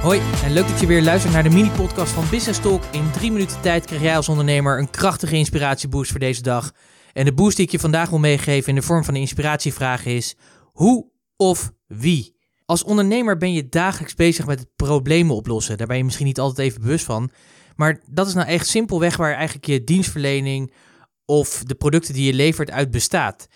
Hoi en leuk dat je weer luistert naar de mini-podcast van Business Talk. In drie minuten tijd krijg jij als ondernemer een krachtige inspiratieboost voor deze dag. En de boost die ik je vandaag wil meegeven in de vorm van een inspiratievraag is: hoe of wie? Als ondernemer ben je dagelijks bezig met het problemen oplossen. Daar ben je misschien niet altijd even bewust van. Maar dat is nou echt simpelweg waar eigenlijk je dienstverlening of de producten die je levert uit bestaat.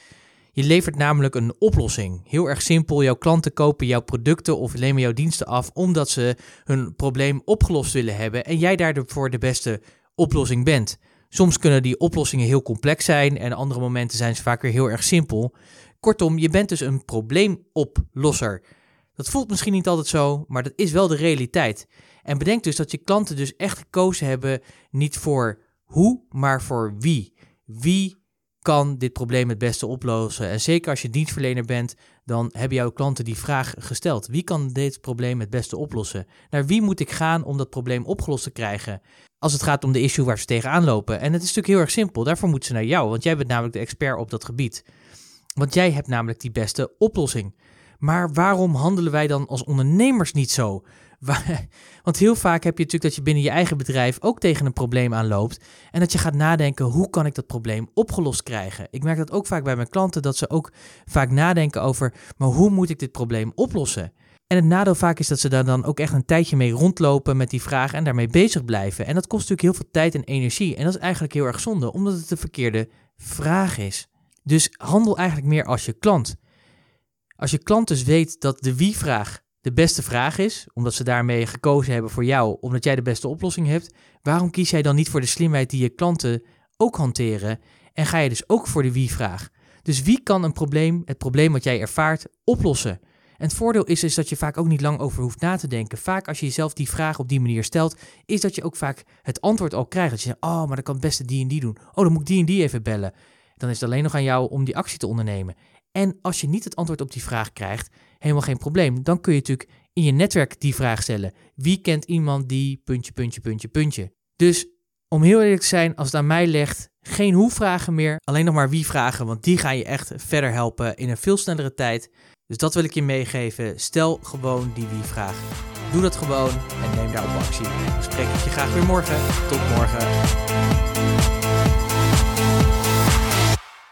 Je levert namelijk een oplossing. Heel erg simpel, jouw klanten kopen jouw producten of nemen jouw diensten af omdat ze hun probleem opgelost willen hebben en jij daarvoor de beste oplossing bent. Soms kunnen die oplossingen heel complex zijn en andere momenten zijn ze vaak weer heel erg simpel. Kortom, je bent dus een probleemoplosser. Dat voelt misschien niet altijd zo, maar dat is wel de realiteit. En bedenk dus dat je klanten dus echt gekozen hebben niet voor hoe, maar voor wie. Wie kan dit probleem het beste oplossen? En zeker als je dienstverlener bent, dan hebben jouw klanten die vraag gesteld. Wie kan dit probleem het beste oplossen? Naar wie moet ik gaan om dat probleem opgelost te krijgen? Als het gaat om de issue waar ze tegenaan lopen. En het is natuurlijk heel erg simpel. Daarvoor moeten ze naar jou, want jij bent namelijk de expert op dat gebied. Want jij hebt namelijk die beste oplossing. Maar waarom handelen wij dan als ondernemers niet zo? Want heel vaak heb je natuurlijk dat je binnen je eigen bedrijf ook tegen een probleem aanloopt. En dat je gaat nadenken, hoe kan ik dat probleem opgelost krijgen? Ik merk dat ook vaak bij mijn klanten, dat ze ook vaak nadenken over, maar hoe moet ik dit probleem oplossen? En het nadeel vaak is dat ze daar dan ook echt een tijdje mee rondlopen met die vraag en daarmee bezig blijven. En dat kost natuurlijk heel veel tijd en energie. En dat is eigenlijk heel erg zonde, omdat het de verkeerde vraag is. Dus handel eigenlijk meer als je klant. Als je klant dus weet dat de wie-vraag de beste vraag is, omdat ze daarmee gekozen hebben voor jou, omdat jij de beste oplossing hebt, waarom kies jij dan niet voor de slimheid die je klanten ook hanteren en ga je dus ook voor de wie-vraag? Dus wie kan een probleem, het probleem wat jij ervaart, oplossen? En het voordeel is, is dat je vaak ook niet lang over hoeft na te denken. Vaak als je jezelf die vraag op die manier stelt, is dat je ook vaak het antwoord al krijgt. Dat je zegt, oh, maar dan kan het beste die en die doen. Oh, dan moet ik die en die even bellen. Dan is het alleen nog aan jou om die actie te ondernemen. En als je niet het antwoord op die vraag krijgt, helemaal geen probleem. Dan kun je natuurlijk in je netwerk die vraag stellen. Wie kent iemand die puntje, puntje, puntje, puntje? Dus om heel eerlijk te zijn, als het aan mij legt, geen hoe-vragen meer, alleen nog maar wie-vragen, want die gaan je echt verder helpen in een veel snellere tijd. Dus dat wil ik je meegeven. Stel gewoon die wie-vraag. Doe dat gewoon en neem daarop actie. Dan spreek je graag weer morgen. Tot morgen.